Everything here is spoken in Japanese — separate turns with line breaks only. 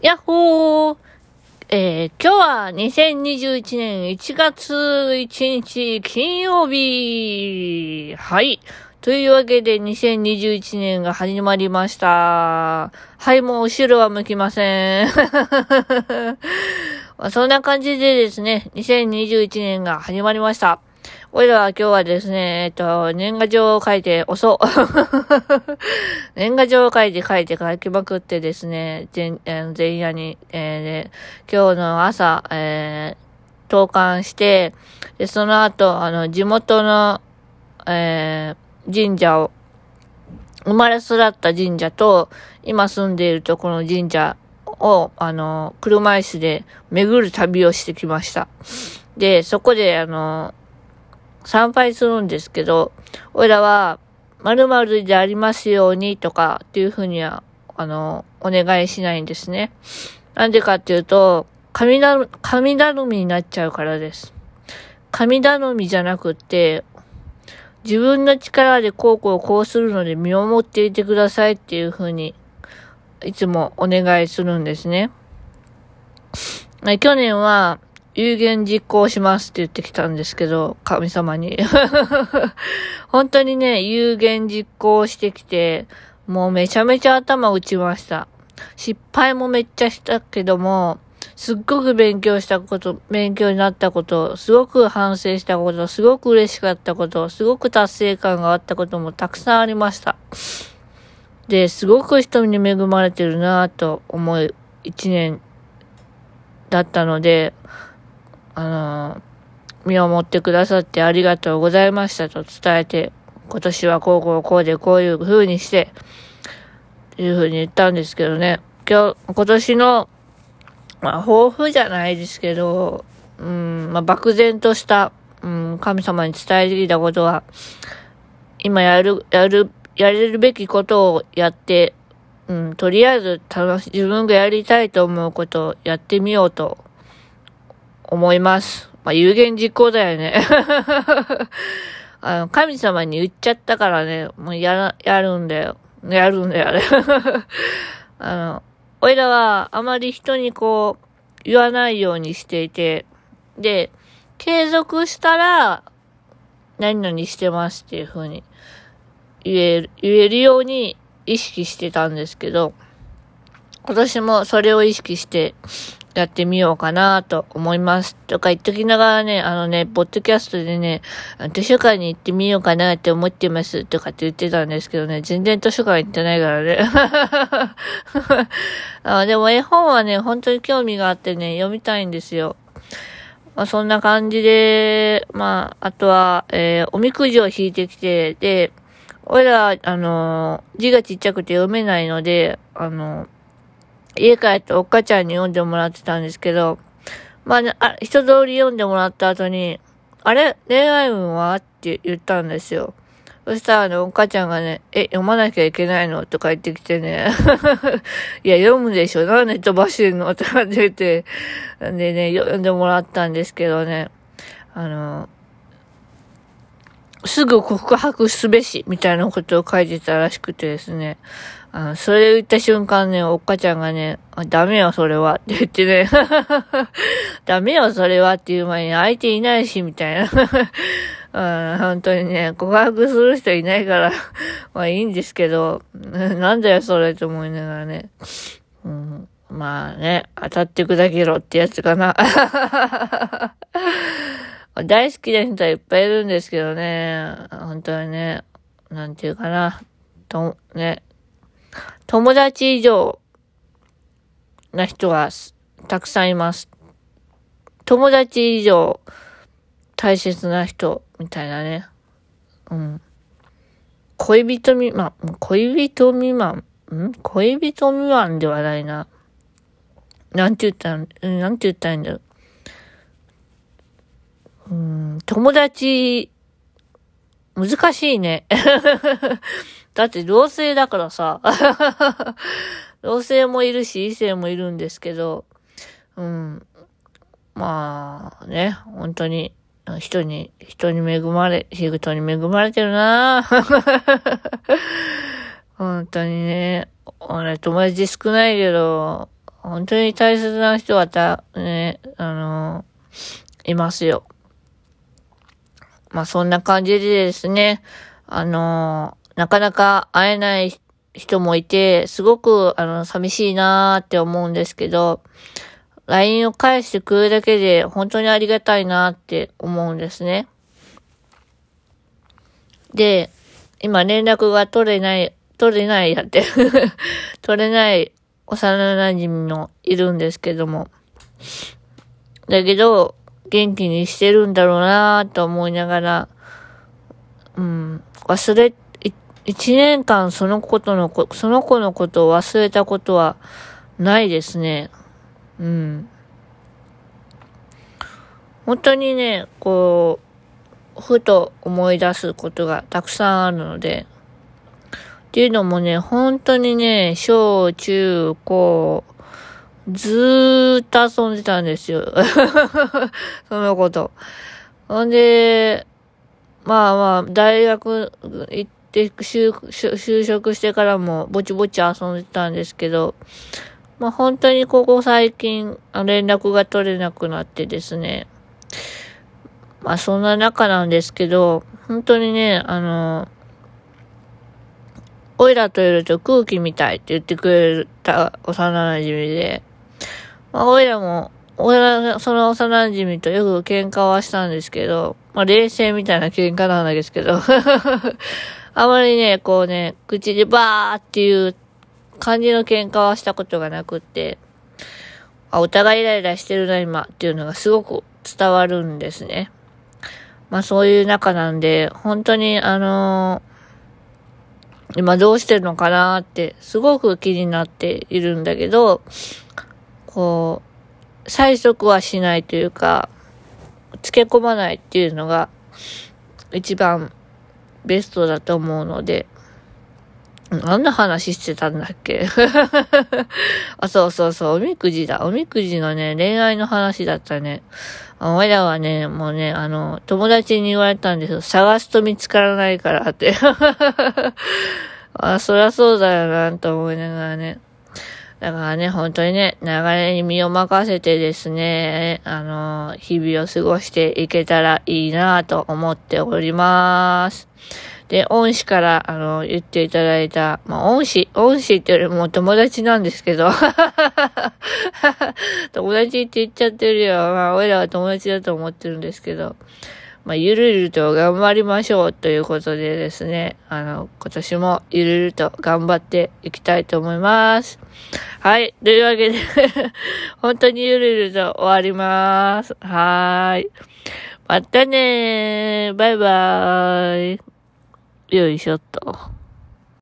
やっほーえー、今日は2021年1月1日金曜日はい。というわけで2021年が始まりました。はい、もう後ろは向きません。まあ、そんな感じでですね、2021年が始まりました。おいらは今日はですね、えっと、年賀状を書いて、遅 年賀状を書いて書いて書きまくってですね、前、前夜に、えー、今日の朝、えー、投函して、で、その後、あの、地元の、えー、神社を、生まれ育った神社と、今住んでいるところの神社を、あの、車椅子で巡る旅をしてきました。で、そこで、あの、参拝するんですけど、俺らは、〇〇でありますようにとかっていうふうには、あの、お願いしないんですね。なんでかっていうと、神頼神頼みになっちゃうからです。神頼みじゃなくって、自分の力でこうこうこうするので見守っていてくださいっていうふうに、いつもお願いするんですね。去年は、有言実行しますって言ってきたんですけど、神様に。本当にね、有言実行してきて、もうめちゃめちゃ頭打ちました。失敗もめっちゃしたけども、すっごく勉強したこと、勉強になったこと、すごく反省したこと、すごく嬉しかったこと、すごく達成感があったこともたくさんありました。で、すごく人に恵まれてるなぁと思う一年だったので、あの、見守ってくださってありがとうございましたと伝えて、今年はこうこうこうでこういう風にして、っていう風に言ったんですけどね。今日、今年の、まあ、抱負じゃないですけど、うん、まあ、漠然とした、うん、神様に伝えてきたことは、今やる、やる、やれるべきことをやって、うん、とりあえず楽し、自分がやりたいと思うことをやってみようと思います。まあ、有言実行だよね。あの、神様に言っちゃったからね、もうやら、やるんだよ。やるんだよ、あれ。あの、おいらはあまり人にこう、言わないようにしていて、で、継続したら、何々してますっていう風に言える、言えるように意識してたんですけど、今年もそれを意識してやってみようかなと思います。とか言っときながらね、あのね、ポッドキャストでね、図書館に行ってみようかなって思ってますとかって言ってたんですけどね、全然図書館行ってないからね。あでも絵本はね、本当に興味があってね、読みたいんですよ。まあ、そんな感じで、まあ、あとは、えー、おみくじを引いてきて、で、俺ら、あのー、字がちっちゃくて読めないので、あのー家帰っておっかちゃんに読んでもらってたんですけど、まあね、あ、一通り読んでもらった後に、あれ？恋愛運は？って言ったんですよ。そしたらね、おっかちゃんがね、え、読まなきゃいけないの？とか言ってきてね、いや、読むでしょ？なんで飛ばしてんの？とかって言って、でね、読んでもらったんですけどね、あの、すぐ告白すべし、みたいなことを書いてたらしくてですね。あの、それ言った瞬間ね、おっかちゃんがね、ダメよ、それは。って言ってね。ダメよ、それはっていう前に相手いないし、みたいな。うん、本当にね、告白する人いないから まあいいんですけど、なんだよ、それと思いながらね。うん、まあね、当たって砕けろってやつかな。大好きな人はいっぱいいるんですけどね、本当にね、なんていうかな、と、ね、友達以上な人がたくさんいます。友達以上大切な人みたいなね。うん。恋人未満、恋人未満、ん？恋人未満ではないな。なんて言ったん、なんて言ったらいいんだろう。うん、友達、難しいね。だって同性だからさ。同性もいるし、異性もいるんですけど、うん。まあね、本当に、人に、人に恵まれ、人に恵まれてるな 本当にね、俺友達少ないけど、本当に大切な人はた、ね、あのいますよ。まあそんな感じでですね、あのなかなか会えない人もいて、すごく、あの、寂しいなーって思うんですけど、LINE を返してくるだけで本当にありがたいなって思うんですね。で、今連絡が取れない、取れないやって 取れない幼馴染のいるんですけども。だけど、元気にしてるんだろうなと思いながら、うん、忘れ、一年間そのことのこ、その子のことを忘れたことはないですね。うん。本当にね、こう、ふと思い出すことがたくさんあるので、っていうのもね、本当にね、小、中、高、ずーっと遊んでたんですよ。そのこと。ほんで、まあまあ、大学行って就職してからもぼちぼち遊んでたんですけど、まあ本当にここ最近連絡が取れなくなってですね。まあそんな中なんですけど、本当にね、あの、オイラといると空気みたいって言ってくれた幼馴染で、まあ、オイラも、オイラ、その幼馴染とよく喧嘩はしたんですけど、まあ、冷静みたいな喧嘩なんですけど、あまりね、こうね、口でバーっていう感じの喧嘩はしたことがなくって、あ、お互いイライラしてるな、今っていうのがすごく伝わるんですね。まあそういう中なんで、本当にあの今どうしてるのかなってすごく気になっているんだけど、こう、催促はしないというか、つけ込まないっていうのが一番ベストだと思うので、何の話してたんだっけ？あ、そうそうそう、おみくじだ。おみくじのね、恋愛の話だったね。俺らはね、もうね、あの、友達に言われたんですよ。探すと見つからないからって あ、そりゃそうだよな、と思いながらね。だからね、本当にね、流れに身を任せてですね、あの、日々を過ごしていけたらいいなと思っております。で、恩師から、あの、言っていただいた、まあ、恩師、恩師ってよりも友達なんですけど、友達って言っちゃってるよ。まあ、俺らは友達だと思ってるんですけど、まあ、ゆるゆると頑張りましょうということでですね、あの、今年もゆるゆると頑張っていきたいと思います。はい。というわけで 本当にゆるゆると終わります。はーい。またねー。バイバーイ。よいしょっと。